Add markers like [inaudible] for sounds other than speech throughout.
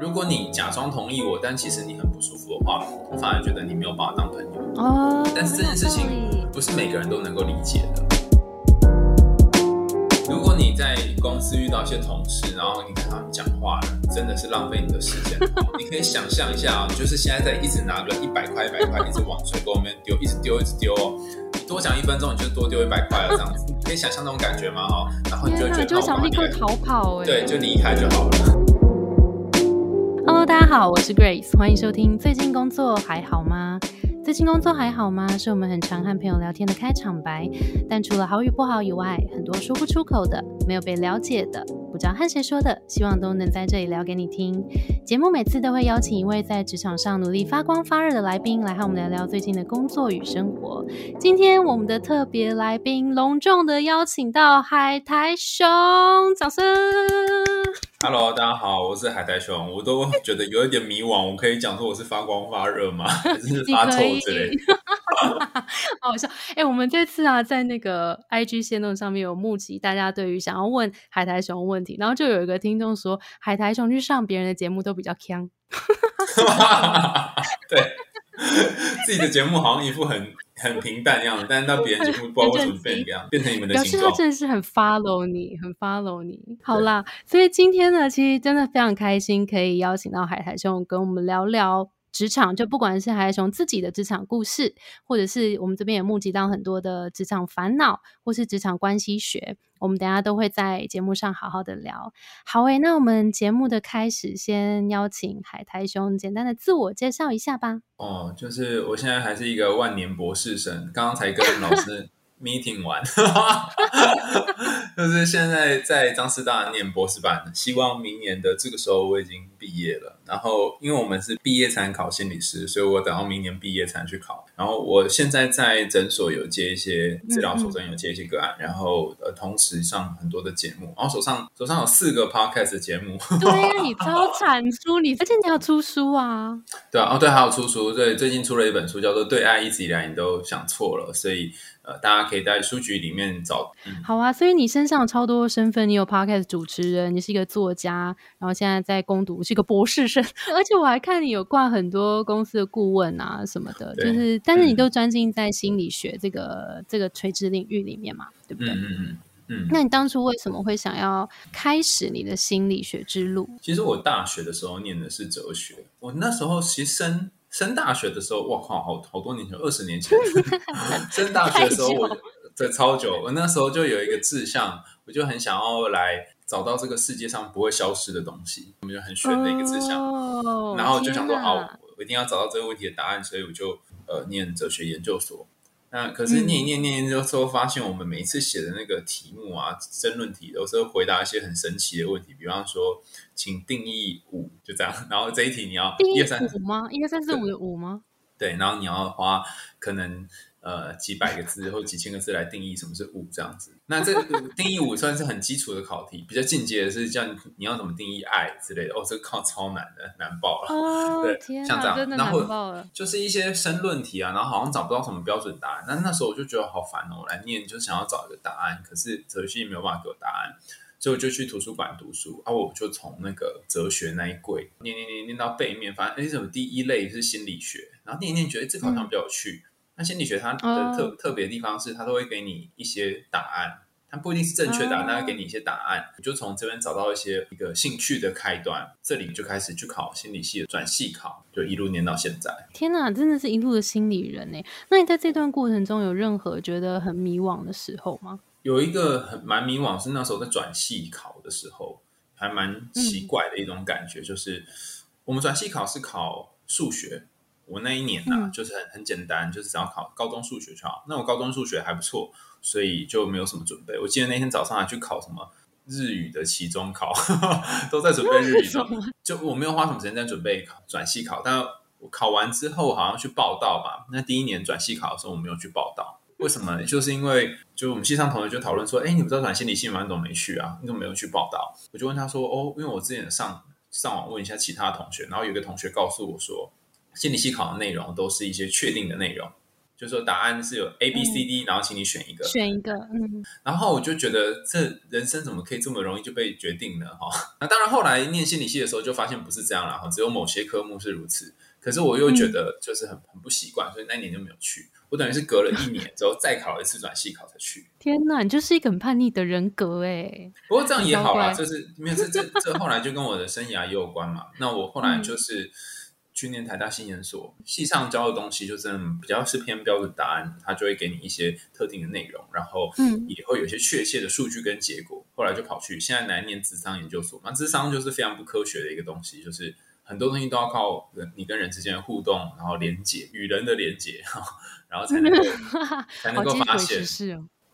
如果你假装同意我，但其实你很不舒服的话，我反而觉得你没有把我当朋友。哦，但是这件事情不是每个人都能够理解的。如果你在公司遇到一些同事，然后你跟他们讲话了，真的是浪费你的时间。[laughs] 你可以想象一下啊，你就是现在在一直拿个一百块、一百块，一直往水沟里面丢，一直丢，一直丢哦。你多讲一分钟，你就多丢一百块了，这样子，你可以想象那种感觉吗？哦，然后你就会觉得，就想立刻逃跑，哎，对，就离开就好了。大家好，我是 Grace，欢迎收听。最近工作还好吗？最近工作还好吗？是我们很常和朋友聊天的开场白。但除了好与不好以外，很多说不出口的，没有被了解的，不知道和谁说的，希望都能在这里聊给你听。节目每次都会邀请一位在职场上努力发光发热的来宾，来和我们聊聊最近的工作与生活。今天我们的特别来宾，隆重的邀请到海苔熊，掌声！Hello，大家好，我是海苔熊。我都觉得有一点迷惘，我可以讲说我是发光发热吗？[laughs] 还是发臭之类？[laughs] 好笑！哎，我们这次啊，在那个 IG 线动上面有募集大家对于想要问海苔熊问题，然后就有一个听众说，海苔熊去上别人的节目都比较强。[laughs] 对，自己的节目好像一副很。很平淡的样子，但是到别人节目不知道为什么变这样，变成你们的。表示他真的是很 follow 你，很 follow 你。好啦，所以今天呢，其实真的非常开心，可以邀请到海苔兄跟我们聊聊。职场就不管是海熊自己的职场故事，或者是我们这边也募集到很多的职场烦恼，或是职场关系学，我们等下都会在节目上好好的聊。好诶，那我们节目的开始，先邀请海苔熊简单的自我介绍一下吧。哦，就是我现在还是一个万年博士生，刚刚才跟老师。Meeting 完，[laughs] 就是现在在张师大念博士班，希望明年的这个时候我已经毕业了。然后，因为我们是毕业才考心理师，所以我等到明年毕业才去考。然后，我现在在诊所有接一些治疗手诊，有接一些个案，然后呃，同时上很多的节目。然后手上手上有四个 podcast 节目。[laughs] 对呀，你超产出，你而且你要出书啊。对啊，哦对，还有出书。对，最近出了一本书，叫做《对爱一直以来你都想错了》，所以。呃，大家可以在书局里面找。好啊，所以你身上有超多身份，你有 podcast 主持人，你是一个作家，然后现在在攻读，是一个博士生，[laughs] 而且我还看你有挂很多公司的顾问啊什么的，就是，但是你都专心在心理学这个这个垂直领域里面嘛，对不对？嗯嗯嗯。那你当初为什么会想要开始你的心理学之路？其实我大学的时候念的是哲学，我那时候其实升。升大学的时候，我靠，好好多年前，二十年前。[laughs] 升大学的时候，我这超久。我那时候就有一个志向，我就很想要来找到这个世界上不会消失的东西，我们就很悬的一个志向。然后就想说，好，我一定要找到这个问题的答案，所以我就呃念哲学研究所。那可是念一念念念之后，发现我们每一次写的那个题目啊，争论题，有时候回答一些很神奇的问题，比方说，请定义五，就这样。然后这一题你要一二三五吗？一二三四五的五吗？对，然后你要花可能。呃，几百个字或几千个字来定义什么是五这样子。那这定义五算是很基础的考题，比较进阶的是叫你你要怎么定义爱之类的。哦，这个靠超难的，难爆了。哦，对，像这样，然后就是一些申论题啊，然后好像找不到什么标准答案。那那时候我就觉得好烦哦，我来念就想要找一个答案，可是哲学没有办法给我答案，所以我就去图书馆读书啊。我就从那个哲学那一柜念念念念到背面，反正哎，什么第一类是心理学，然后念一念觉得这好像比较有趣。那心理学它的特特别的地方是，它都会给你一些答案，它不一定是正确答案，它会给你一些答案。你就从这边找到一些一个兴趣的开端，这里就开始去考心理系的转系考，就一路念到现在。天哪，真的是一路的心理人呢！那你在这段过程中有任何觉得很迷惘的时候吗？有一个很蛮迷惘，是那时候在转系考的时候，还蛮奇怪的一种感觉，就是我们转系考是考数学。我那一年呢，就是很很简单，就是只要考高中数学就好。那我高中数学还不错，所以就没有什么准备。我记得那天早上还去考什么日语的期中考，[laughs] 都在准备日语。就我没有花什么时间在准备考转系考，但我考完之后好像去报道吧。那第一年转系考的时候，我没有去报道，为什么？就是因为就我们系上同学就讨论说，哎，你不知道转心理系吗？你怎么没去啊？你怎么没有去报道？我就问他说，哦，因为我之前上上网问一下其他同学，然后有个同学告诉我说。心理系考的内容都是一些确定的内容，就是说答案是有 A B C D，然后请你选一个，选一个，嗯，然后我就觉得这人生怎么可以这么容易就被决定呢？哈，[laughs] 那当然后来念心理系的时候就发现不是这样了哈，只有某些科目是如此。可是我又觉得就是很很不习惯，所以那年就没有去。我等于是隔了一年之后再考了一次转系考才去。天哪，你就是一个很叛逆的人格哎！不过这样也好啦，就是因为这这这后来就跟我的生涯也有关嘛。那我后来就是去年台大新研所，系上教的东西就真的比较是偏标准答案，他就会给你一些特定的内容，然后嗯也会有一些确切的数据跟结果。后来就跑去现在来念智商研究所嘛，智商就是非常不科学的一个东西，就是。很多东西都要靠人，你跟人之间的互动，然后连接与人的连接，[laughs] 然后才能够 [laughs] 才能够发现，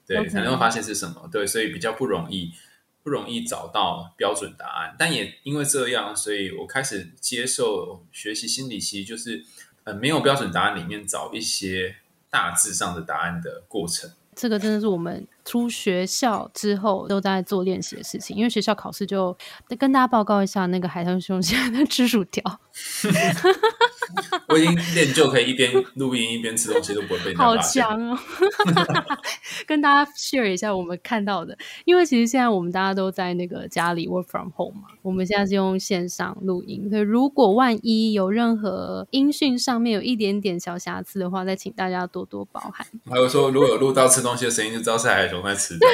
对，才能够发现是什么，对，所以比较不容易不容易找到标准答案。但也因为这样，所以我开始接受学习心理其实，就是呃没有标准答案里面找一些大致上的答案的过程。这个真的是我们出学校之后都在做练习的事情，因为学校考试就跟大家报告一下，那个海豚兄现在在 [laughs] 吃薯条。[laughs] [laughs] 我已经练就可以一边录音一边吃东西都不会被好强哦！[laughs] 跟大家 share 一下我们看到的，因为其实现在我们大家都在那个家里 work from home 嘛，我们现在是用线上录音，所以如果万一有任何音讯上面有一点点小瑕疵的话，再请大家多多包涵。还有说，如果有录到吃东西的声音，就知道是海熊在吃的。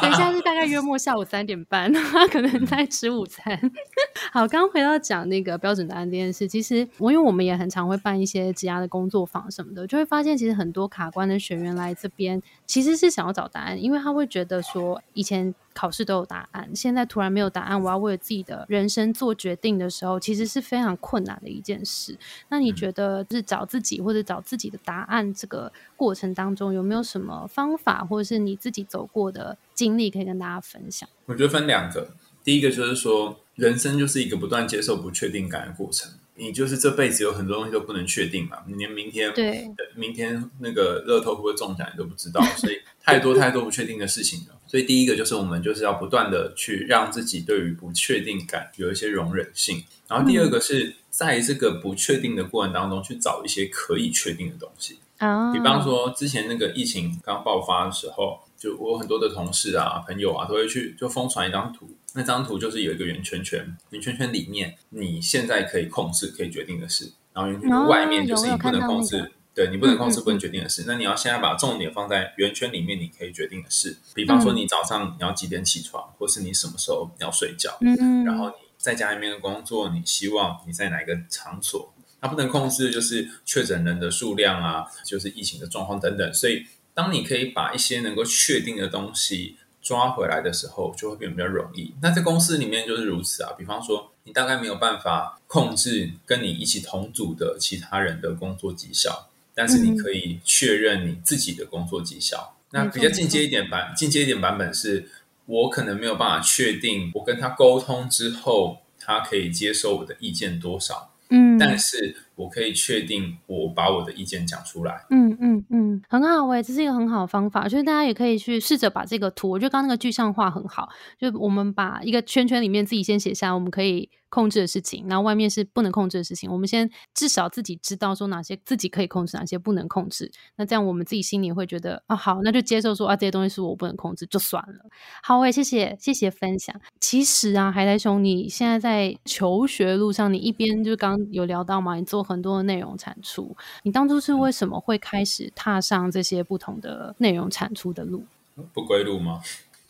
等一下是大概约莫下午三点半，他可能在吃午餐。[laughs] 好，刚刚回到讲那个标准答案这件事，其实我因为我们也很常会办一些职涯的工作坊什么的，就会发现其实很多卡关的学员来这边，其实是想要找答案，因为他会觉得说以前考试都有答案，现在突然没有答案，我要为了自己的人生做决定的时候，其实是非常困难的一件事。那你觉得就是找自己或者找自己的答案这个过程当中，有没有什么方法，或者是你自己走过的经历可以跟大家分享？我觉得分两个，第一个就是说。人生就是一个不断接受不确定感的过程。你就是这辈子有很多东西都不能确定嘛，你连明天对明天那个乐透会不会中奖你都不知道，所以太多太多不确定的事情了。所以第一个就是我们就是要不断的去让自己对于不确定感有一些容忍性。然后第二个是在这个不确定的过程当中去找一些可以确定的东西啊，比方说之前那个疫情刚爆发的时候。就我很多的同事啊、朋友啊，都会去就疯传一张图。那张图就是有一个圆圈圈，圆圈圈里面你现在可以控制、可以决定的事，然后圆圈圈外面就是你不能控制，对你不能控制、不能决定的事。那你要现在把重点放在圆圈里面，你可以决定的事。比方说，你早上你要几点起床，或是你什么时候要睡觉。嗯然后你在家里面的工作，你希望你在哪一个场所？它不能控制就是确诊人的数量啊，就是疫情的状况等等。所以。当你可以把一些能够确定的东西抓回来的时候，就会变得比较容易。那在公司里面就是如此啊。比方说，你大概没有办法控制跟你一起同组的其他人的工作绩效，但是你可以确认你自己的工作绩效。那比较进阶一点版，进阶一点版本是，我可能没有办法确定我跟他沟通之后，他可以接受我的意见多少。嗯，但是我可以确定，我把我的意见讲出来。嗯嗯嗯，很好诶，这是一个很好的方法，就是大家也可以去试着把这个图，我觉得刚刚那个具象化很好，就我们把一个圈圈里面自己先写下，我们可以。控制的事情，然后外面是不能控制的事情。我们先至少自己知道说哪些自己可以控制，哪些不能控制。那这样我们自己心里会觉得啊，好，那就接受说啊，这些东西是我不能控制，就算了。好，我也谢谢谢谢分享。其实啊，海苔兄，你现在在求学路上，你一边就刚有聊到嘛，你做很多的内容产出。你当初是为什么会开始踏上这些不同的内容产出的路？不归路吗？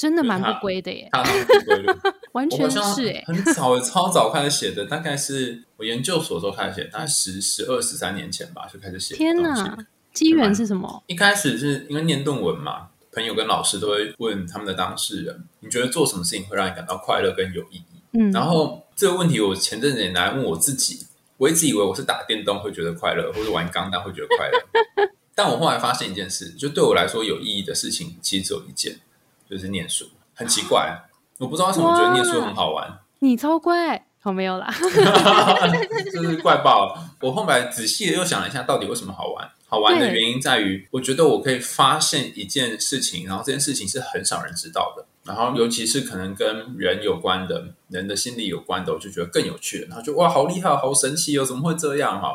真的蛮不规的 [laughs] 耶，完全是哎，很早超早开始写的，大概是我研究所时候开始写，大概十十二十三年前吧就开始写。天哪，机缘是什么？一开始是因为念论文嘛，朋友跟老师都会问他们的当事人，你觉得做什么事情会让你感到快乐跟有意义？嗯，然后这个问题我前阵子也来问我自己，我一直以为我是打电动会觉得快乐，或者玩钢弹会觉得快乐，[laughs] 但我后来发现一件事，就对我来说有意义的事情其实只有一件。就是念书很奇怪，我不知道为什么觉得念书很好玩。你超乖，我没有啦，[laughs] 就是怪爆了。我后来仔细的又想了一下，到底为什么好玩？好玩的原因在于，我觉得我可以发现一件事情，然后这件事情是很少人知道的，然后尤其是可能跟人有关的，人的心理有关的，我就觉得更有趣。然后就哇，好厉害，好神奇哦，怎么会这样？哈，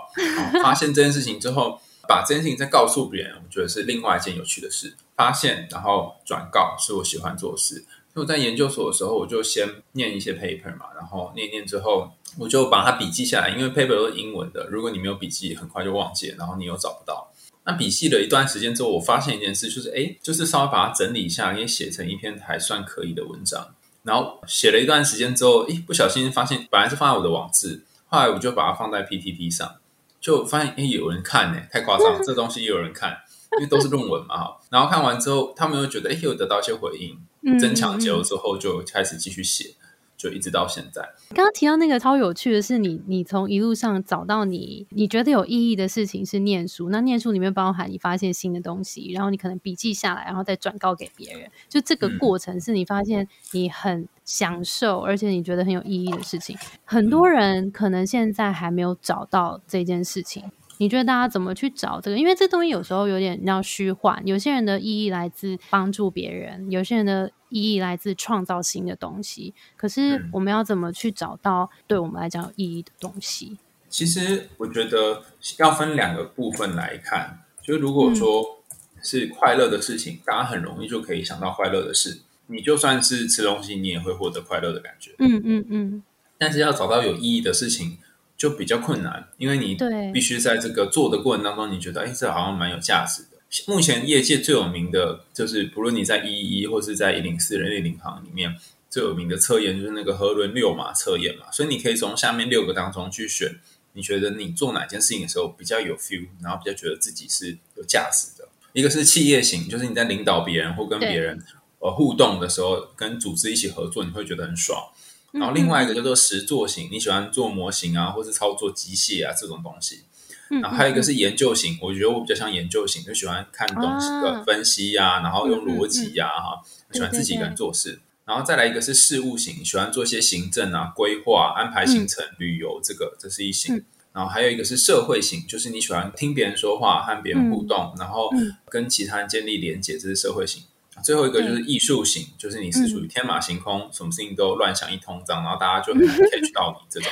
发现这件事情之后。把这件事情再告诉别人，我觉得是另外一件有趣的事。发现然后转告是我喜欢做的事。所以我在研究所的时候，我就先念一些 paper 嘛，然后念念之后，我就把它笔记下来，因为 paper 都是英文的，如果你没有笔记，很快就忘记，然后你又找不到。那笔记了一段时间之后，我发现一件事，就是哎，就是稍微把它整理一下，也写成一篇还算可以的文章。然后写了一段时间之后，哎，不小心发现本来是放在我的网志，后来我就把它放在 PTT 上，就发现哎有人看呢，太夸张，[laughs] 这东西也有人看，因为都是论文嘛哈。然后看完之后，他们又觉得哎有得到一些回应，增强结果之后，就开始继续写。就一直到现在。刚刚提到那个超有趣的是，你你从一路上找到你你觉得有意义的事情是念书。那念书里面包含你发现新的东西，然后你可能笔记下来，然后再转告给别人。就这个过程是你发现你很享受，而且你觉得很有意义的事情。很多人可能现在还没有找到这件事情。你觉得大家怎么去找这个？因为这东西有时候有点要虚幻。有些人的意义来自帮助别人，有些人的意义来自创造新的东西。可是我们要怎么去找到对我们来讲有意义的东西？其实我觉得要分两个部分来看。就如果说是快乐的事情，大家很容易就可以想到快乐的事。你就算是吃东西，你也会获得快乐的感觉。嗯嗯嗯。但是要找到有意义的事情。就比较困难，因为你必须在这个做的过程当中，你觉得哎，这好像蛮有价值的。目前业界最有名的就是，不论你在一一一或是在一零四人类领航里面最有名的测验，就是那个核轮六码测验嘛。所以你可以从下面六个当中去选，你觉得你做哪件事情的时候比较有 feel，然后比较觉得自己是有价值的。一个是企业型，就是你在领导别人或跟别人呃互动的时候，跟组织一起合作，你会觉得很爽。然后另外一个叫做实作型，你喜欢做模型啊，或是操作机械啊这种东西。然后还有一个是研究型，我觉得我比较像研究型，就喜欢看东西的分析呀，然后用逻辑呀，哈，喜欢自己一个人做事。然后再来一个是事务型，喜欢做一些行政啊、规划、安排行程、旅游，这个这是一型。然后还有一个是社会型，就是你喜欢听别人说话，和别人互动，然后跟其他人建立连接，这是社会型。最后一个就是艺术型，就是你是属于天马行空，什么事情都乱想一通，这样，然后大家就很 [laughs] 难 catch 到你这种。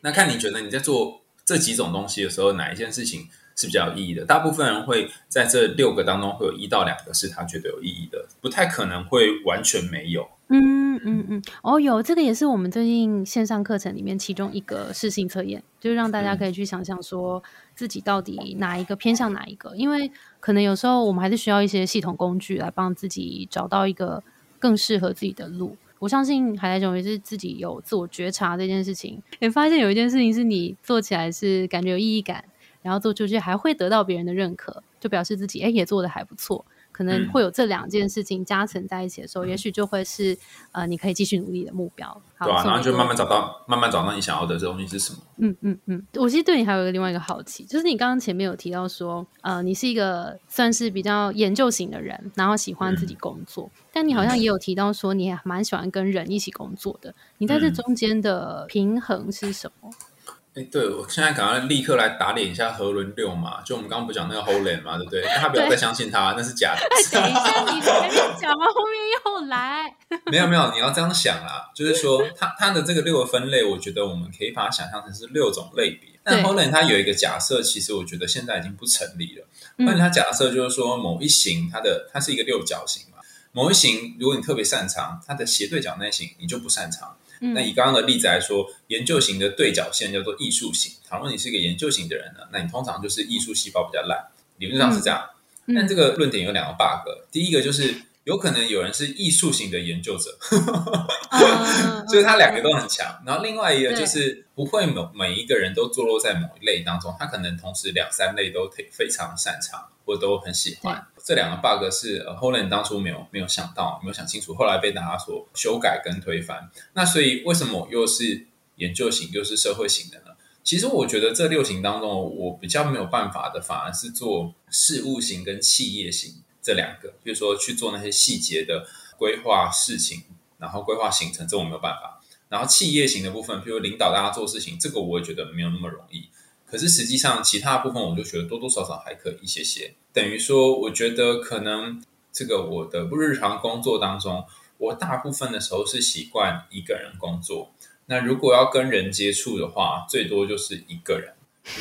那看你觉得你在做这几种东西的时候，哪一件事情是比较有意义的？大部分人会在这六个当中会有一到两个是他觉得有意义的，不太可能会完全没有。嗯嗯嗯，哦，有这个也是我们最近线上课程里面其中一个试性测验，就是让大家可以去想想说自己到底哪一个偏向哪一个，因为可能有时候我们还是需要一些系统工具来帮自己找到一个更适合自己的路。我相信海来总也是自己有自我觉察这件事情，也发现有一件事情是你做起来是感觉有意义感，然后做出去还会得到别人的认可，就表示自己哎也做的还不错。可能会有这两件事情加成在一起的时候，也许就会是呃，你可以继续努力的目标。对啊，然后就慢慢找到，慢慢找到你想要的这东西是什么。嗯嗯嗯，我其实对你还有一个另外一个好奇，就是你刚刚前面有提到说，呃，你是一个算是比较研究型的人，然后喜欢自己工作，但你好像也有提到说，你也蛮喜欢跟人一起工作的。你在这中间的平衡是什么？对，我现在赶快立刻来打脸一下何伦六嘛，就我们刚刚不讲那个 Holland 嘛，对不对？[laughs] 他不要再相信他，那是假的。等一下，你前面讲完，后面又来。没有没有，你要这样想啦，就是说，他他的这个六个分类，我觉得我们可以把它想象成是六种类别。但 Holland 他有一个假设，其实我觉得现在已经不成立了。那他假设就是说，某一型它的它是一个六角形嘛，某一型如果你特别擅长它的斜对角那型，你就不擅长。那以刚刚的例子来说，研究型的对角线叫做艺术型。倘若你是一个研究型的人呢，那你通常就是艺术细胞比较烂，理论上是这样。但这个论点有两个 bug，第一个就是有可能有人是艺术型的研究者，[laughs] 所以他两个都很强。然后另外一个就是不会每每一个人都坐落在某一类当中，他可能同时两三类都非非常擅长。或都很喜欢这两个 bug 是呃，Holland 当初没有没有想到，没有想清楚，后来被大家所修改跟推翻。那所以为什么又是研究型又是社会型的呢？其实我觉得这六型当中，我比较没有办法的，反而是做事务型跟企业型这两个，比如说去做那些细节的规划事情，然后规划行程，这我没有办法。然后企业型的部分，比如领导大家做事情，这个我也觉得没有那么容易。可是实际上，其他部分我就觉得多多少少还可以一些些。等于说，我觉得可能这个我的日常工作当中，我大部分的时候是习惯一个人工作。那如果要跟人接触的话，最多就是一个人。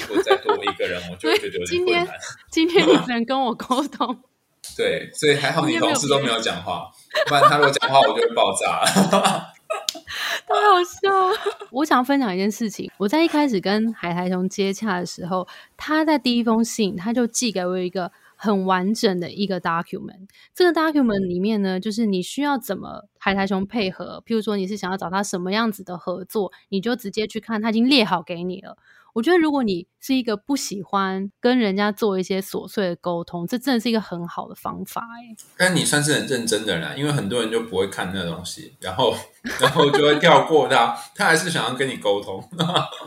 如果再多一个人，我就会觉得有点困难。今天你只能跟我沟通。[laughs] 对，所以还好你同事都没有讲话，不然他如果讲话，我就会爆炸。[laughs] 太好笑了！[laughs] 我想分享一件事情，我在一开始跟海苔熊接洽的时候，他在第一封信他就寄给我一个很完整的一个 document。这个 document 里面呢，就是你需要怎么海苔熊配合，譬如说你是想要找他什么样子的合作，你就直接去看，他已经列好给你了。我觉得，如果你是一个不喜欢跟人家做一些琐碎的沟通，这真的是一个很好的方法哎。但你算是很认真的人，因为很多人就不会看那个东西，然后然后就会跳过他，他还是想要跟你沟通，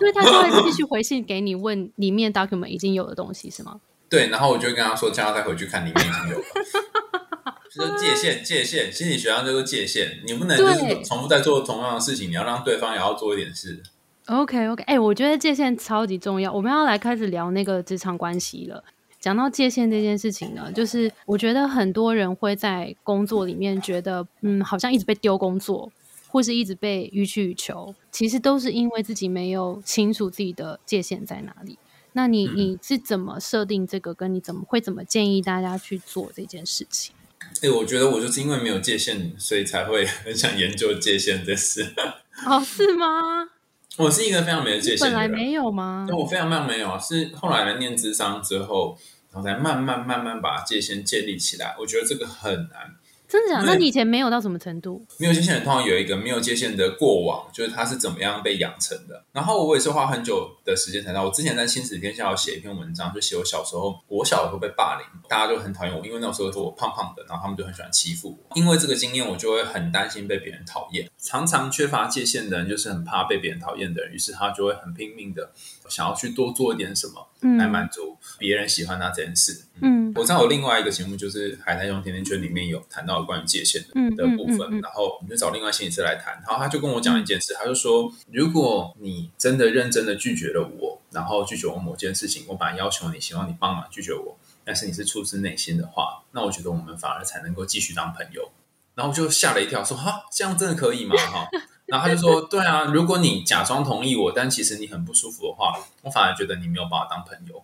因为他就会继续回信给你，问里面 document 已经有的东西是吗？对，然后我就跟他说，叫他再回去看里面已经有了。[laughs] 就是界限，界限，心理学上就是界限，你不能就是重复在做同样的事情，你要让对方也要做一点事。OK OK，哎，我觉得界限超级重要。我们要来开始聊那个职场关系了。讲到界限这件事情呢，就是我觉得很多人会在工作里面觉得，嗯，好像一直被丢工作，或是一直被予取予求，其实都是因为自己没有清楚自己的界限在哪里。那你你是怎么设定这个？跟你怎么会怎么建议大家去做这件事情？哎，我觉得我就是因为没有界限，所以才会 [laughs] 很想研究界限这事。[laughs] 哦，是吗？我是一个非常没有界限的人，本来没有吗？我非常非常没有啊，是后来来念智商之后，然后才慢慢慢慢把界限建立起来。我觉得这个很难。真的假？那你以前没有到什么程度？没有界限的通常有一个没有界限的过往，就是他是怎么样被养成的。然后我也是花很久的时间才到。我之前在《新史天下》有写一篇文章，就写我小时候，我小时候被霸凌，大家就很讨厌我，因为那时候说我胖胖的，然后他们就很喜欢欺负我。因为这个经验，我就会很担心被别人讨厌。常常缺乏界限的人，就是很怕被别人讨厌的人，于是他就会很拼命的想要去多做一点什么，来满足别人喜欢他这件事。嗯，我知道有另外一个节目，就是《海苔熊甜甜圈》里面有谈到关于界限的。的部分，然后我们就找另外心理师来谈。然后他就跟我讲一件事，他就说：如果你真的认真的拒绝了我，然后拒绝我某件事情，我本来要求你，希望你帮忙拒绝我，但是你是出自内心的话，那我觉得我们反而才能够继续当朋友。然后就吓了一跳，说：哈，这样真的可以吗？哈。然后他就说：对啊，如果你假装同意我，但其实你很不舒服的话，我反而觉得你没有把我当朋友。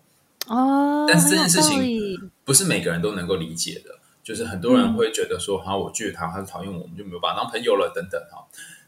哦，但是这件事情不是每个人都能够理解的。就是很多人会觉得说，好，我拒绝他，他是讨厌我，我们就没有把他当朋友了，等等哈。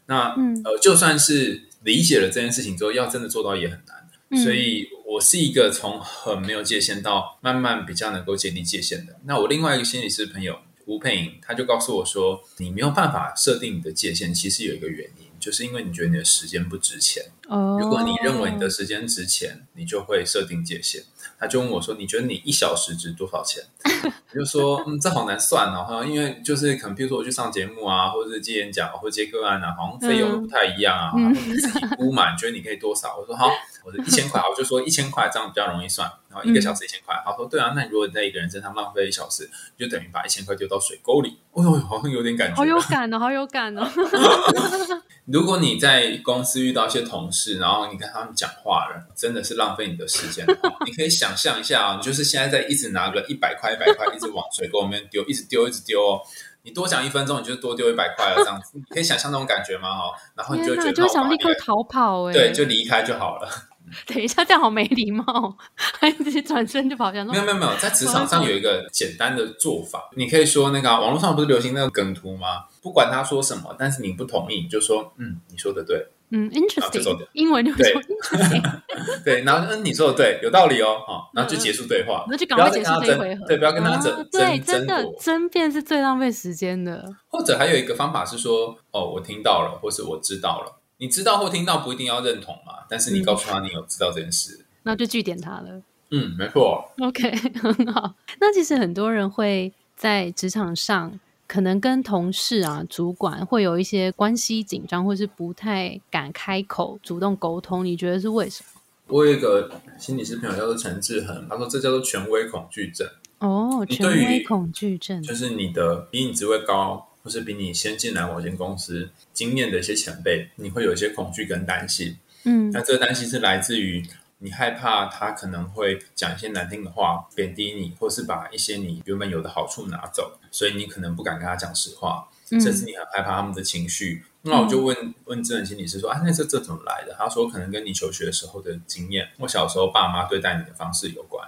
那呃，就算是理解了这件事情之后，要真的做到也很难。所以我是一个从很没有界限到慢慢比较能够建立界限的。那我另外一个心理师朋友吴佩莹，他就告诉我说，你没有办法设定你的界限，其实有一个原因，就是因为你觉得你的时间不值钱。哦，如果你认为你的时间值钱，你就会设定界限。他就问我说：“你觉得你一小时值多少钱？” [laughs] 我就说：“嗯，这好难算哦，因为就是可能，比如说我去上节目啊，或者是接演讲，或者接个案啊，好像费用都不太一样啊。你自己估嘛，你觉得你可以多少？”我说：“好，我说一千块。”我就说一千块这样比较容易算。然后一个小时一千块。他说：“对啊，那你如果你在一个人身上浪费一小时，就等于把一千块丢到水沟里。”哦呦，好像有点感觉，好有感哦，好有感哦。[laughs] 如果你在公司遇到一些同事，然后你跟他们讲话了，真的是浪费你的时间。你可以想象一下啊，你就是现在在一直拿个一百块、一百块，一直往水沟里面丢，一直丢，一直丢哦。你多讲一分钟，你就多丢一百块了，这样子，你可以想象那种感觉吗？哈，然后你就觉得想立刻逃跑，哎，对，就离开就好了。[laughs] 等一下，这样好没礼貌，[laughs] 还直接转身就跑向。没有没有没有，在职场上有一个简单的做法，你可以说那个网络上不是流行那个梗图吗？不管他说什么，但是你不同意，你就说嗯，你说的对，嗯，interesting，英文就说 interesting，[laughs] 对，然后嗯，你说的对，有道理哦，好，然后就结束对话，那就赶快结束这一回合，对，不要跟他争，对，真的争辩是最浪费时间的。或者还有一个方法是说，哦，我听到了，或是我知道了。你知道或听到不一定要认同嘛，但是你告诉他你有知道这件事，那就据点他了。嗯，没错。OK，[laughs] 很好。那其实很多人会在职场上，可能跟同事啊、主管会有一些关系紧张，或是不太敢开口主动沟通。你觉得是为什么？我有一个心理师朋友叫做陈志恒，他说这叫做权威恐惧症。哦，权威恐惧症就是你的比你职位高。或是比你先进来某间公司经验的一些前辈，你会有一些恐惧跟担心。嗯，那这个担心是来自于你害怕他可能会讲一些难听的话，贬低你，或是把一些你原本有的好处拿走，所以你可能不敢跟他讲实话。甚至你很害怕他们的情绪。那我就问问智能心理师说：“啊，那这这怎么来的？”他说：“可能跟你求学时候的经验，或小时候爸妈对待你的方式有关。”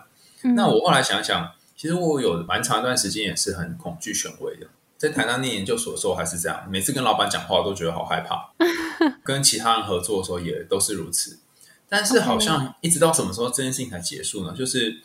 那我后来想想，其实我有蛮长一段时间也是很恐惧权威的。在台大念研究所的时候还是这样，每次跟老板讲话都觉得好害怕，跟其他人合作的时候也都是如此。但是好像一直到什么时候这件事情才结束呢？就是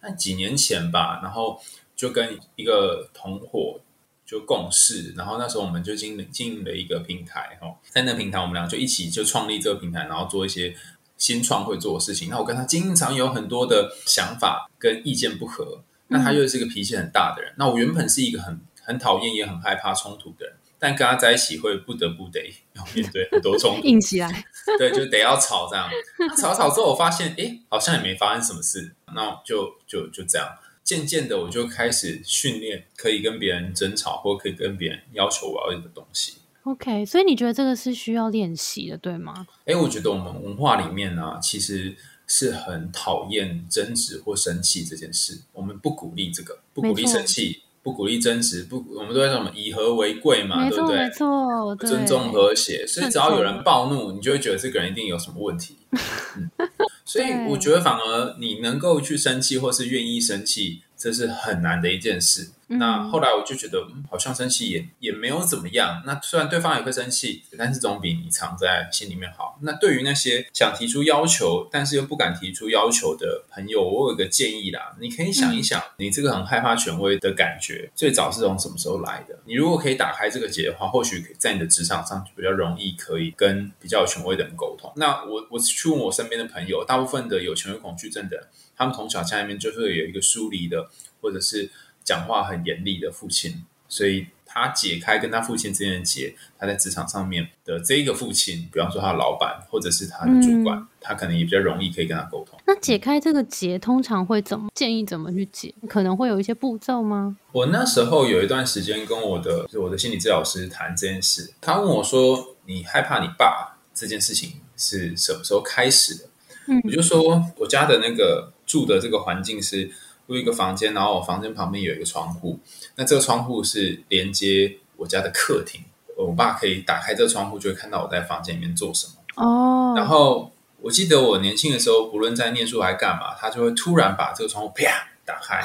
在几年前吧，然后就跟一个同伙。就共事，然后那时候我们就经营经营了一个平台，哦，在那平台我们俩就一起就创立这个平台，然后做一些新创会做的事情。那我跟他经常有很多的想法跟意见不合，那他又是一个脾气很大的人。那我原本是一个很很讨厌也很害怕冲突的人，但跟他在一起会不得不得要面对很多冲突，硬起来，[laughs] 对，就得要吵这样。吵吵之后，我发现哎，好像也没发生什么事，那就就就这样。渐渐的，我就开始训练，可以跟别人争吵，或可以跟别人要求我要的东西。OK，所以你觉得这个是需要练习的，对吗？哎，我觉得我们文化里面呢，其实是很讨厌争执或生气这件事。我们不鼓励这个，不鼓励生气，不鼓励争执，不，我们都在说什么以和为贵嘛，对不对？没错，尊重和谐。所以只要有人暴怒，你就会觉得这个人一定有什么问题。[laughs] 所以我觉得，反而你能够去生气，或是愿意生气，这是很难的一件事。那后来我就觉得，嗯好像生气也也没有怎么样。那虽然对方也会生气，但是总比你藏在心里面好。那对于那些想提出要求，但是又不敢提出要求的朋友，我有个建议啦，你可以想一想，你这个很害怕权威的感觉，最早是从什么时候来的？你如果可以打开这个结的话，或许在你的职场上就比较容易可以跟比较有权威的人沟通。那我我去问我身边的朋友，大部分的有权威恐惧症的人，他们从小家里面就是有一个疏离的，或者是。讲话很严厉的父亲，所以他解开跟他父亲之间的结，他在职场上面的这一个父亲，比方说他的老板或者是他的主管，他可能也比较容易可以跟他沟通。那解开这个结，通常会怎么建议怎么去解？可能会有一些步骤吗？我那时候有一段时间跟我的就我的心理治疗师谈这件事，他问我说：“你害怕你爸这件事情是什么时候开始的？”嗯，我就说我家的那个住的这个环境是。住一个房间，然后我房间旁边有一个窗户，那这个窗户是连接我家的客厅。我爸可以打开这个窗户，就会看到我在房间里面做什么。哦。然后我记得我年轻的时候，不论在念书还干嘛，他就会突然把这个窗户啪打开，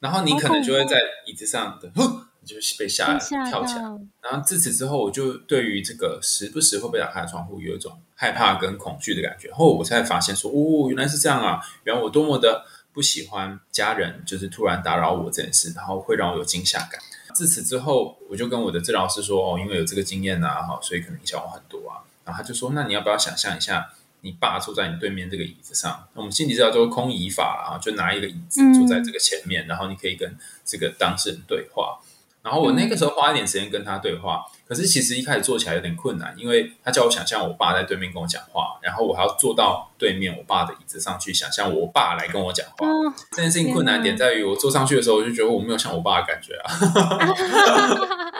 然后你可能就会在椅子上的，你就被吓跳起来。然后自此之后，我就对于这个时不时会被打开的窗户有一种害怕跟恐惧的感觉。后我才发现说，哦，原来是这样啊！原来我多么的。不喜欢家人就是突然打扰我这件事，然后会让我有惊吓感。自此之后，我就跟我的治疗师说：“哦，因为有这个经验啊，哈，所以可能影响我很多啊。”然后他就说：“那你要不要想象一下，你爸坐在你对面这个椅子上？我们心理治疗就是空椅法啊，就拿一个椅子坐在这个前面，然后你可以跟这个当事人对话。然后我那个时候花一点时间跟他对话。”可是其实一开始做起来有点困难，因为他叫我想象我爸在对面跟我讲话，然后我还要坐到对面我爸的椅子上去想象我爸来跟我讲话。这件事情困难点在于，我坐上去的时候，我就觉得我没有像我爸的感觉啊。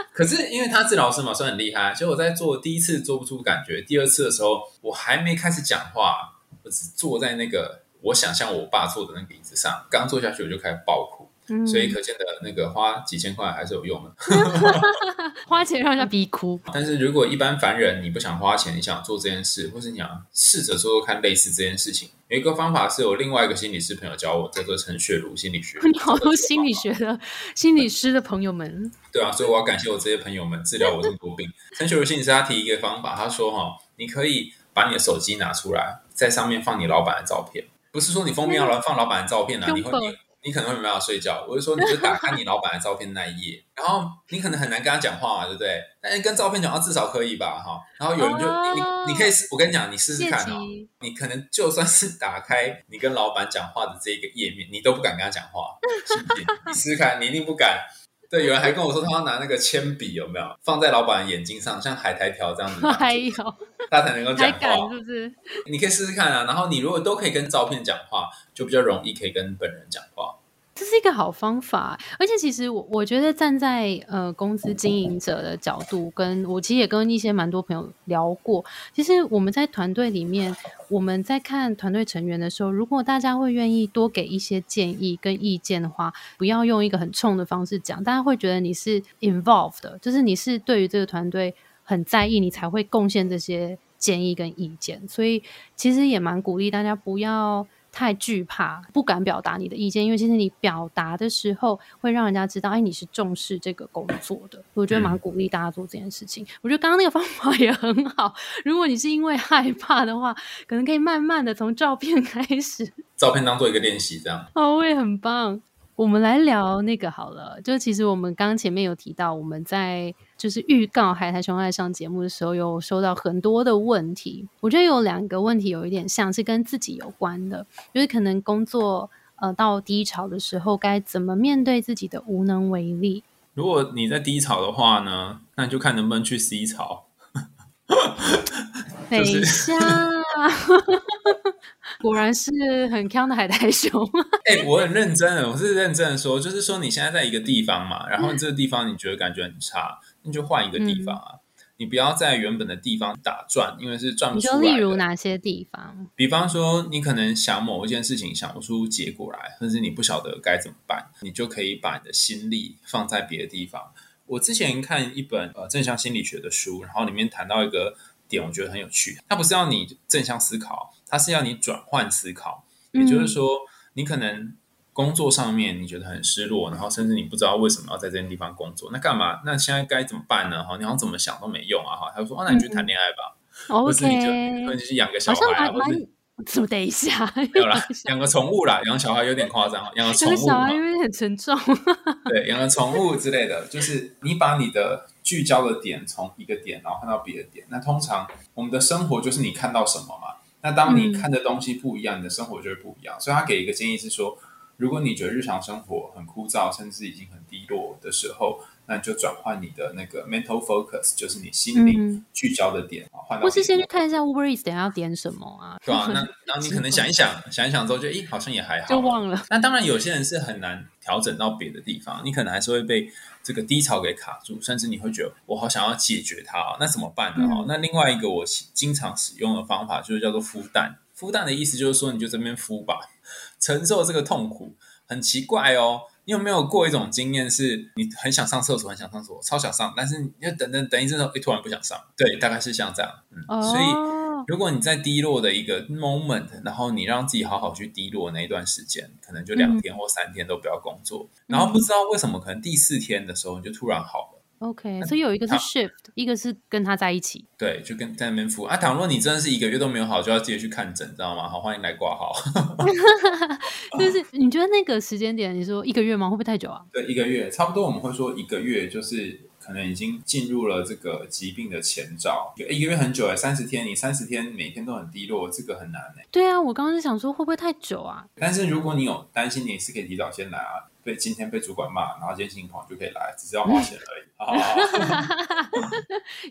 [laughs] 可是因为他治疗师嘛，所以很厉害。所以我在做第一次做不出感觉，第二次的时候，我还没开始讲话，我只坐在那个我想象我爸坐的那个椅子上，刚坐下去我就开始爆哭。所以可见的那个花几千块还是有用的，[laughs] 花钱让人家逼哭。但是如果一般凡人你不想花钱，你想做这件事，或是你想试着做做看类似这件事情，有一个方法是有另外一个心理师朋友教我，叫做陈雪茹心理学。你好多心理学的心理师的朋友们，对啊，所以我要感谢我这些朋友们治疗我这么多病。[laughs] 陈雪茹心理师他提一个方法，他说哈，你可以把你的手机拿出来，在上面放你老板的照片，不是说你封面要放老板的照片啊，你会你。可能会没办法睡觉，我就说你就打开你老板的照片那一页，然后你可能很难跟他讲话嘛，对不对？但是跟照片讲话至少可以吧，哈。然后有人就你你可以试，我跟你讲，你试试看哦。你可能就算是打开你跟老板讲话的这个页面，你都不敢跟他讲话，是不是？你试试看，你一定不敢。对，有人还跟我说，他要拿那个铅笔，有没有放在老板的眼睛上，像海苔条这样子，还有他才能够讲话，是不是？你可以试试看啊。然后你如果都可以跟照片讲话，就比较容易可以跟本人讲话。这是一个好方法，而且其实我我觉得站在呃公司经营者的角度，跟我其实也跟一些蛮多朋友聊过，其实我们在团队里面，我们在看团队成员的时候，如果大家会愿意多给一些建议跟意见的话，不要用一个很冲的方式讲，大家会觉得你是 involved 的，就是你是对于这个团队很在意，你才会贡献这些建议跟意见，所以其实也蛮鼓励大家不要。太惧怕，不敢表达你的意见，因为其实你表达的时候会让人家知道，哎，你是重视这个工作的。我觉得蛮鼓励大家做这件事情。我觉得刚刚那个方法也很好。如果你是因为害怕的话，可能可以慢慢的从照片开始，照片当做一个练习，这样。哦，我也很棒。我们来聊那个好了，就其实我们刚前面有提到，我们在就是预告海苔熊爱上节目的时候，有收到很多的问题。我觉得有两个问题有一点像是跟自己有关的，就是可能工作呃到低潮的时候，该怎么面对自己的无能为力。如果你在低潮的话呢，那你就看能不能去 C 潮。[laughs] 等一下。[laughs] 果然是很强的海苔熊。[laughs] 哎，我很认真的，我是认真的说，就是说你现在在一个地方嘛，然后这个地方你觉得感觉很差，你就换一个地方啊，你不要在原本的地方打转，因为是转不出来。你就例如哪些地方？比方说，你可能想某一件事情想不出结果来，或者是你不晓得该怎么办，你就可以把你的心力放在别的地方。我之前看一本呃正向心理学的书，然后里面谈到一个点，我觉得很有趣。它不是要你正向思考。它是要你转换思考，也就是说，你可能工作上面你觉得很失落，然后甚至你不知道为什么要在这些地方工作，那干嘛？那现在该怎么办呢？哈，你要怎么想都没用啊！哈，他说：“哦，那你去谈恋爱吧，或者你就或者去养个小孩，或者怎么等一下？没有啦，养个宠物啦，养小孩有点夸张，养个宠物小孩有点很沉重。[laughs] 对，养个宠物之类的，就是你把你的聚焦的点从一个点，然后看到别的点。那通常我们的生活就是你看到什么嘛。”那当你看的东西不一样，你的生活就会不一样。所以他给一个建议是说，如果你觉得日常生活很枯燥，甚至已经很低落的时候，那就转换你的那个 mental focus，就是你心灵聚焦的点啊。换到或是先去看一下 Uber Eats 等下要点什么啊？对啊，那然后你可能 [laughs] 想一想，想一想之后，就诶，好像也还好，就忘了。那当然，有些人是很难调整到别的地方，你可能还是会被。这个低潮给卡住，甚至你会觉得我好想要解决它，那怎么办呢？哈，那另外一个我经常使用的方法就是叫做孵蛋。孵蛋的意思就是说，你就这边孵吧，[laughs] 承受这个痛苦。很奇怪哦，你有没有过一种经验，是你很想上厕所，很想上厕所，超想上，但是你要等等等一阵子，哎，突然不想上。对，大概是像这样。嗯，所以。如果你在低落的一个 moment，然后你让自己好好去低落那一段时间，可能就两天或三天都不要工作，然后不知道为什么，可能第四天的时候你就突然好了。OK，所以有一个是 shift，一个是跟他在一起。对，就跟在那边敷啊。倘若你真的是一个月都没有好，就要直接去看诊，知道吗？好，欢迎来挂号。[laughs] 就是你觉得那个时间点，你说一个月吗？会不会太久啊？对，一个月差不多，我们会说一个月就是。可能已经进入了这个疾病的前兆，一个月很久哎，三十天，你三十天每天都很低落，这个很难哎。对啊，我刚刚是想说会不会太久啊？但是如果你有担心，你是可以提早先来啊。被今天被主管骂，然后今天心情就可以来，只是要花钱而已。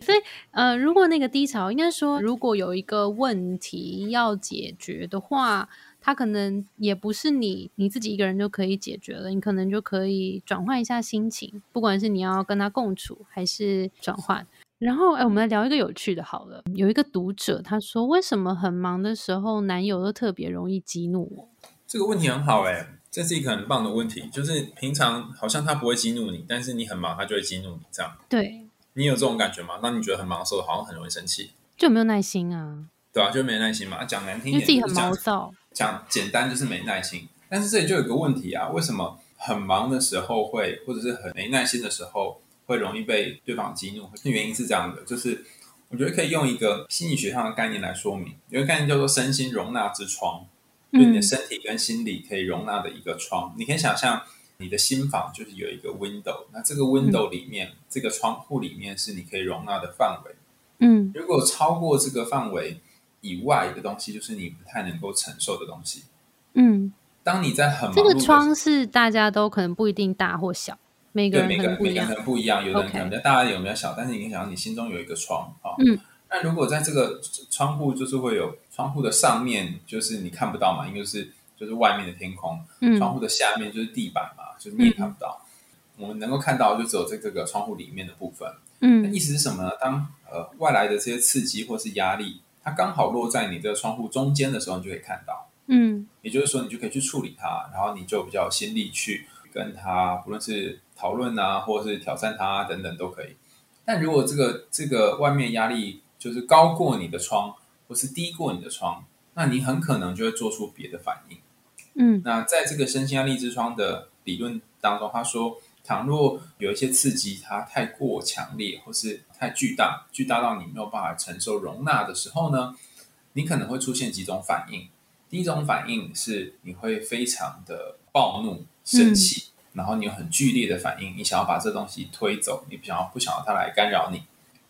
[laughs] 所以呃，如果那个低潮，应该说如果有一个问题要解决的话。他可能也不是你你自己一个人就可以解决了，你可能就可以转换一下心情，不管是你要跟他共处还是转换。然后，哎，我们来聊一个有趣的，好了。有一个读者他说，为什么很忙的时候，男友都特别容易激怒我？这个问题很好，哎，这是一个很棒的问题。就是平常好像他不会激怒你，但是你很忙，他就会激怒你，这样。对，你有这种感觉吗？当你觉得很忙的时候，好像很容易生气，就没有耐心啊？对啊，就没耐心嘛。讲难听点，因为自己很毛躁。讲简单就是没耐心，但是这里就有个问题啊，为什么很忙的时候会，或者是很没耐心的时候会容易被对方激怒？原因是这样的，就是我觉得可以用一个心理学上的概念来说明，有个概念叫做身心容纳之窗，就你的身体跟心理可以容纳的一个窗。你可以想象你的心房就是有一个 window，那这个 window 里面，这个窗户里面是你可以容纳的范围。嗯，如果超过这个范围。以外的东西，就是你不太能够承受的东西。嗯，当你在很这个窗是大家都可能不一定大或小，每个人每个人每个人不一样，有的人可能比较大，有比较小。但是你可以想，你心中有一个窗啊。嗯，那如果在这个窗户，就是会有窗户的上面，就是你看不到嘛，因为是就是外面的天空，嗯窗户的下面就是地板嘛，就是你也看不到。我们能够看到就只有在这个窗户里面的部分。那嗯意思是什么呢？当呃外来的这些刺激或是压力，它刚好落在你这个窗户中间的时候，你就可以看到。嗯也就是说，你就可以去处理它，然后你就比较有心力去跟它，不论是讨论啊，或者是挑战他、等等都可以。但如果这个这个外面压力就是高过你的窗，或是低过你的窗，那你很可能就会做出别的反应。嗯那在这个身心压力之窗的理论当中，他说，倘若有一些刺激它太过强烈，或是太巨大，巨大到你没有办法承受容纳的时候呢，你可能会出现几种反应。第一种反应是你会非常的暴怒、生气，然后你有很剧烈的反应，你想要把这东西推走，你不想要不想要它来干扰你。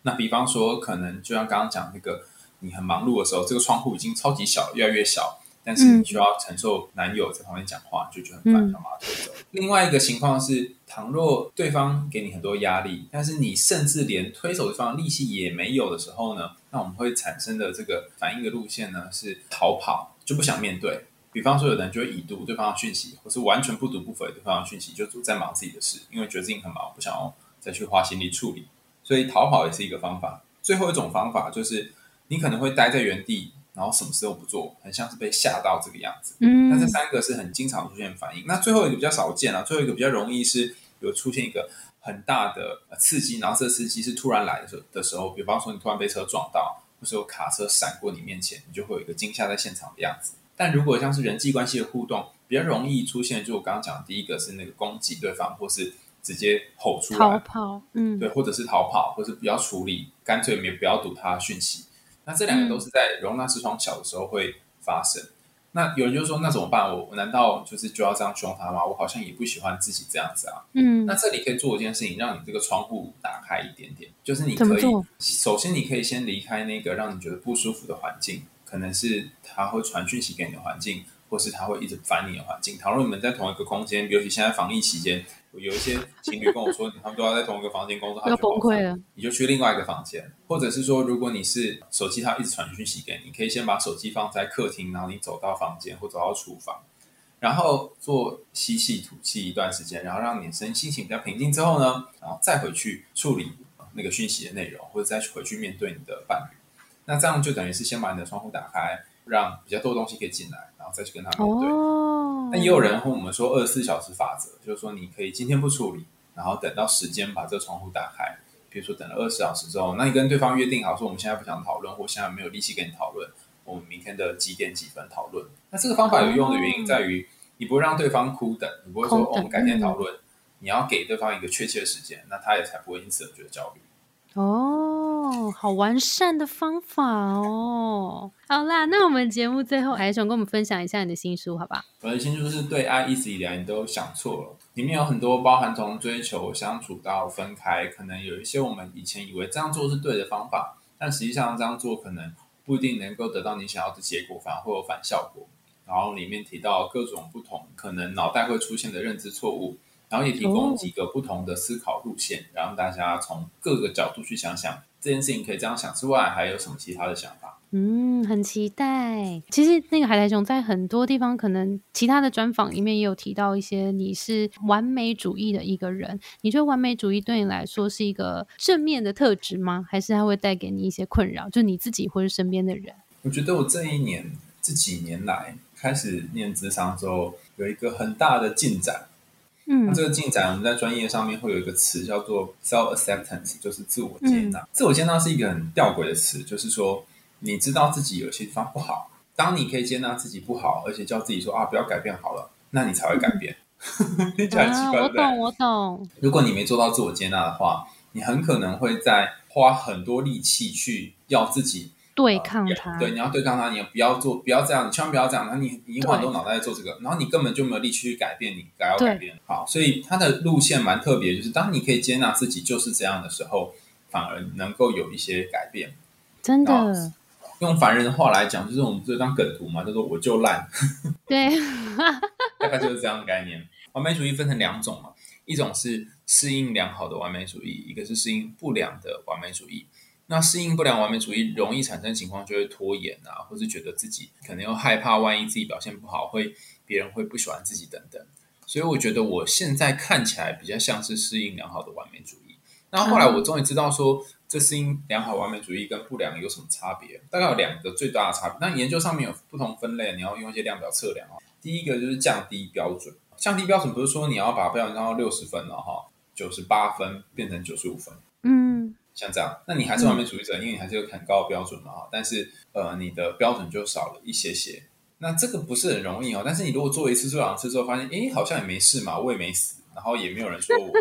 那比方说，可能就像刚刚讲那个，你很忙碌的时候，这个窗户已经超级小，越来越小，但是你需要承受男友在旁边讲话，你就觉得很烦，嗯想把他推走。另外一个情况是，倘若对方给你很多压力，但是你甚至连推手对方的力气也没有的时候呢，那我们会产生的这个反应的路线呢是逃跑，就不想面对。比方说，有人就会已读对方的讯息，或是完全不读不回对方的讯息，就在忙自己的事，因为觉得自己很忙，不想要再去花心力处理。所以逃跑也是一个方法。最后一种方法就是，你可能会待在原地，然后什么事都不做，很像是被吓到这个样子。嗯那这三个是很经常出现反应。那最后一个比较少见啊，最后一个比较容易是有出现一个很大的呃刺激，然后这个刺激是突然来的时候的时候，比方说你突然被车撞到，或是有卡车闪过你面前，你就会有一个惊吓在现场的样子。但如果像是人际关系的互动，比较容易出现，就我刚刚讲的第一个是那个攻击对方，或是直接吼出来，逃跑，嗯对，或者是逃跑，或是不要处理，干脆没不要读他的讯息。那这两个都是在容纳视窗小的时候会发生。那有人就说，那怎么办？我我难道就是就要这样凶他吗？我好像也不喜欢自己这样子啊。嗯那这里可以做一件事情，让你这个窗户打开一点点，就是你可以首先你可以先离开那个让你觉得不舒服的环境，可能是他会传讯息给你的环境，或是他会一直烦你的环境。倘若你们在同一个空间，尤其现在防疫期间，有一些情侣跟我说，他们都要在同一个房间工作，[laughs] 他要崩溃了，你就去另外一个房间，或者是说，如果你是手机，它一直传讯息给你，可以先把手机放在客厅，然后你走到房间或走到厨房，然后做吸气吐气一段时间，然后让你身心情比较平静之后呢，然后再回去处理那个讯息的内容，或者再回去面对你的伴侣。那这样就等于是先把你的窗户打开，让比较多的东西可以进来，然后再去跟他面对。哦，那也有人和我们说二十四小时法则，就是说你可以今天不处理，然后等到时间把这个窗户打开。比如说等了二十小时之后，那你跟对方约定好说我们现在不想讨论，或现在没有力气跟你讨论，我们明天的几点几分讨论。那这个方法有用的原因在于，你不会让对方哭等，你不会说、哦我们改天讨论，你要给对方一个确切的时间，那他也才不会因此而觉得焦虑。哦，好完善的方法哦。好啦，那我们节目最后还想跟我们分享一下你的新书，好吧？我的新书是对爱一直以来你都想错了，里面有很多包含从追求、相处到分开，可能有一些我们以前以为这样做是对的方法，但实际上这样做可能不一定能够得到你想要的结果，反而会有反效果。然后里面提到各种不同可能脑袋会出现的认知错误，然后也提供几个不同的思考路线，让大家从各个角度去想想这件事情可以这样想之外，还有什么其他的想法。嗯，很期待。其实那个海苔熊在很多地方，可能其他的专访里面也有提到一些，你是完美主义的一个人。你觉得完美主义对你来说是一个正面的特质吗？还是它会带给你一些困扰？就你自己或者身边的人？我觉得我这一年这几年来开始念智商之后，有一个很大的进展。嗯那这个进展，我们在专业上面会有一个词叫做 self acceptance，就是自我接纳。自我接纳是一个很吊诡的词，就是说你知道自己有些地方不好，当你可以接纳自己不好，而且叫自己说啊不要改变好了，那你才会改变。[laughs] 听起来很奇啊，怪？我懂，我懂。如果你没做到自我接纳的话，你很可能会在花很多力气去要自己对抗它，对，你要对抗他，你不要做，不要这样，你千万不要这样。然后你你花很多脑袋在做这个，然后你根本就没有力气去改变你该要改变。好，所以他的路线蛮特别，就是当你可以接纳自己就是这样的时候，反而能够有一些改变。真的，哦用凡人的话来讲，就是我们这张梗图嘛，叫做“我就烂对，[laughs] ”，大概就是这样的概念。完美主义分成两种嘛，一种是适应良好的完美主义，一个是适应不良的完美主义。那适应不良完美主义容易产生情况，就会拖延啊，或是觉得自己可能又害怕，万一自己表现不好，会别人会不喜欢自己等等。所以我觉得我现在看起来比较像是适应良好的完美主义。那后来我终于知道说，这适应良好完美主义跟不良有什么差别？大概有两个最大的差别。那研究上面有不同分类，你要用一些量表测量啊。第一个就是降低标准，降低标准不是说你要把标准降到六十分了哈，九十八分变成九十五分，嗯，像这样，那你还是完美主义者，因为你还是有很高的标准嘛哈。但是呃，你的标准就少了一些些。那这个不是很容易哦，但是你如果做一次、做两次之后，发现诶好像也没事嘛，我也没死，然后也没有人说我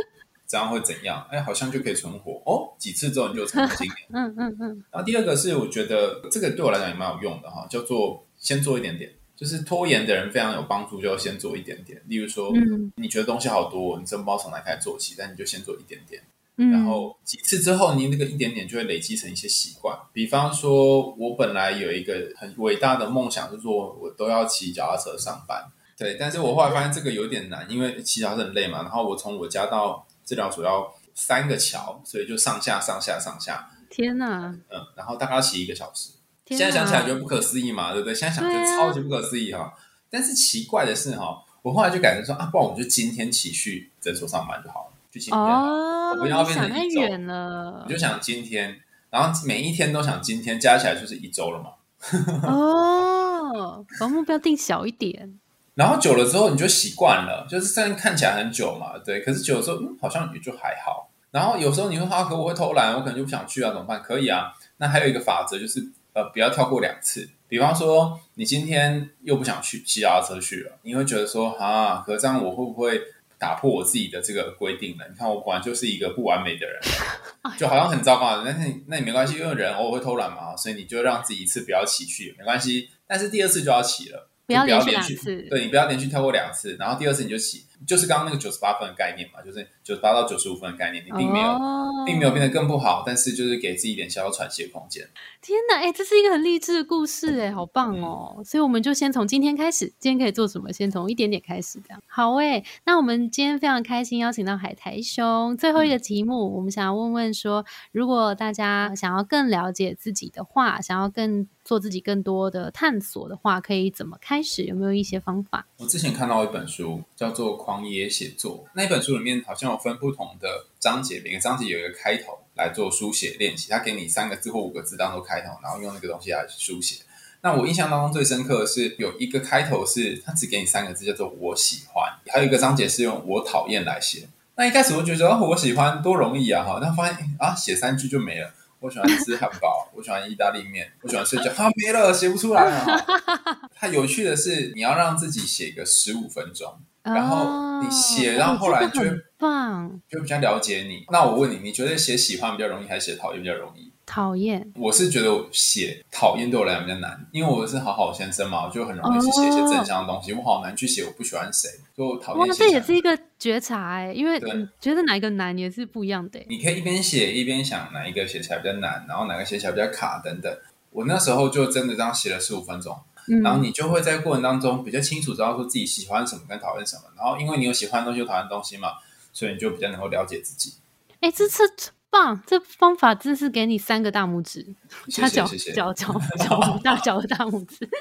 这样会怎样，哎，好像就可以存活哦。几次之后你就成功经验。[laughs] 嗯嗯嗯。然后第二个是我觉得这个对我来讲也蛮有用的哈，叫做先做一点点，就是拖延的人非常有帮助，就要先做一点点。例如说，你觉得东西好多，你真不知道从哪开始做起，但你就先做一点点。然后几次之后，你那个一点点就会累积成一些习惯。比方说，我本来有一个很伟大的梦想，就是说我都要骑脚踏车上班。对，但是我后来发现这个有点难，因为骑脚踏车很累嘛。然后我从我家到治疗所要三个桥，所以就上下上下上下。天哪！嗯，然后大概要骑一个小时。现在想起来觉得不可思议嘛，对不对？现在想就超级不可思议哈。但是奇怪的是哈，我后来就改成说啊，不然我们就今天骑去诊所上班就好了。哦，我不要变成太远了，我就想今天，然后每一天都想今天，加起来就是一周了嘛。[laughs] 哦，把目标定小一点，然后久了之后你就习惯了，就是虽然看起来很久嘛，对，可是久了之后，嗯，好像也就还好。然后有时候你会说，可我会偷懒，我可能就不想去啊，怎么办？可以啊，那还有一个法则就是，呃，不要跳过两次。比方说，你今天又不想去骑脚踏车去了，你会觉得说，啊，可这样我会不会？打破我自己的这个规定了。你看，我果然就是一个不完美的人，[laughs] 就好像很糟糕。但是那也没关系，因为人偶尔会偷懒嘛，所以你就让自己一次不要起去，没关系。但是第二次就要起了，不要连续次。对你不要连续跳过两次，然后第二次你就起，就是刚刚那个九十八分的概念嘛，就是九十八到九十五分的概念，你并没有，并没有变得更不好，但是就是给自己一点小小喘息的空间。天哪，哎，这是一个很励志的故事，哎，好棒哦！所以我们就先从今天开始，今天可以做什么？先从一点点开始，这样好哎。那我们今天非常开心，邀请到海苔兄。最后一个题目，我们想要问问说，如果大家想要更了解自己的话，想要更做自己更多的探索的话，可以怎么开始？有没有一些方法？我之前看到一本书，叫做《狂野写作》。那本书里面好像有分不同的章节，每个章节有一个开头。来做书写练习，他给你三个字或五个字当做开头，然后用那个东西来书写。那我印象当中最深刻的是有一个开头是他只给你三个字，叫做“我喜欢”，还有一个章节是用我讨厌来写。那一开始我觉得哦，我喜欢多容易啊哈，但发现啊，写三句就没了。我喜欢吃汉堡，我喜欢意大利面，我喜欢睡觉，哈没了，写不出来了。[laughs] 它有趣的是，你要让自己写个十五分钟。然后你写，然后后来就棒，就比较了解你。那我问你，你觉得写喜欢比较容易，还是写讨厌比较容易？讨厌。我是觉得写讨厌对我来讲比较难，因为我是好好先生嘛，我就很容易去写一些正向的东西。我好难去写我不喜欢谁，就讨厌。哇，这也是一个觉察哎，因为觉得哪一个难也是不一样的。你可以一边写一边想哪一个写起来比较难，然后哪个写起来比较卡等等。我那时候就真的这样写了十五分钟。然后你就会在过程当中比较清楚知道说自己喜欢什么跟讨厌什么，然后因为你有喜欢的东西有讨厌的东西嘛，所以你就比较能够了解自己。哎，这次棒，这方法真是给你三个大拇指，加脚脚脚脚大脚的大拇指。[laughs]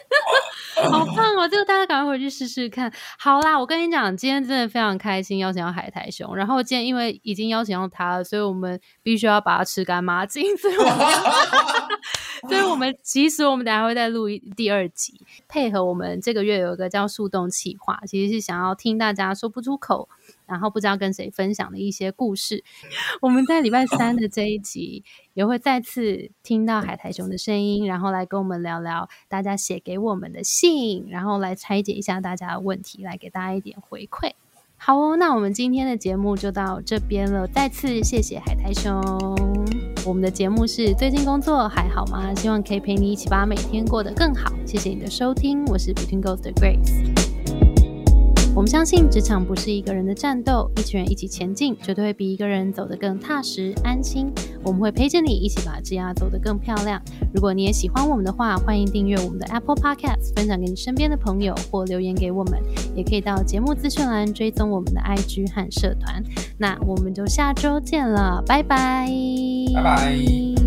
好棒哦！这个大家赶快回去试试看。好啦，我跟你讲，今天真的非常开心，邀请到海苔熊。然后今天因为已经邀请到他了，所以我们必须要把它吃干抹净。所以，[laughs] [laughs] 所以我们其实我们等下会再录一第二集，配合我们这个月有一个叫树洞企划，其实是想要听大家说不出口。然后不知道跟谁分享的一些故事，我们在礼拜三的这一集也会再次听到海苔熊的声音，然后来跟我们聊聊大家写给我们的信，然后来拆解一下大家的问题，来给大家一点回馈。好哦，那我们今天的节目就到这边了，再次谢谢海苔熊。我们的节目是最近工作还好吗？希望可以陪你一起把每天过得更好。谢谢你的收听，我是 Between Ghost 的 Grace。我们相信职场不是一个人的战斗，一群人一起前进，绝对会比一个人走得更踏实安心。我们会陪着你一起把职涯走得更漂亮。如果你也喜欢我们的话，欢迎订阅我们的 Apple Podcast，分享给你身边的朋友，或留言给我们。也可以到节目资讯栏追踪我们的 IG 和社团。那我们就下周见了，拜拜，拜拜。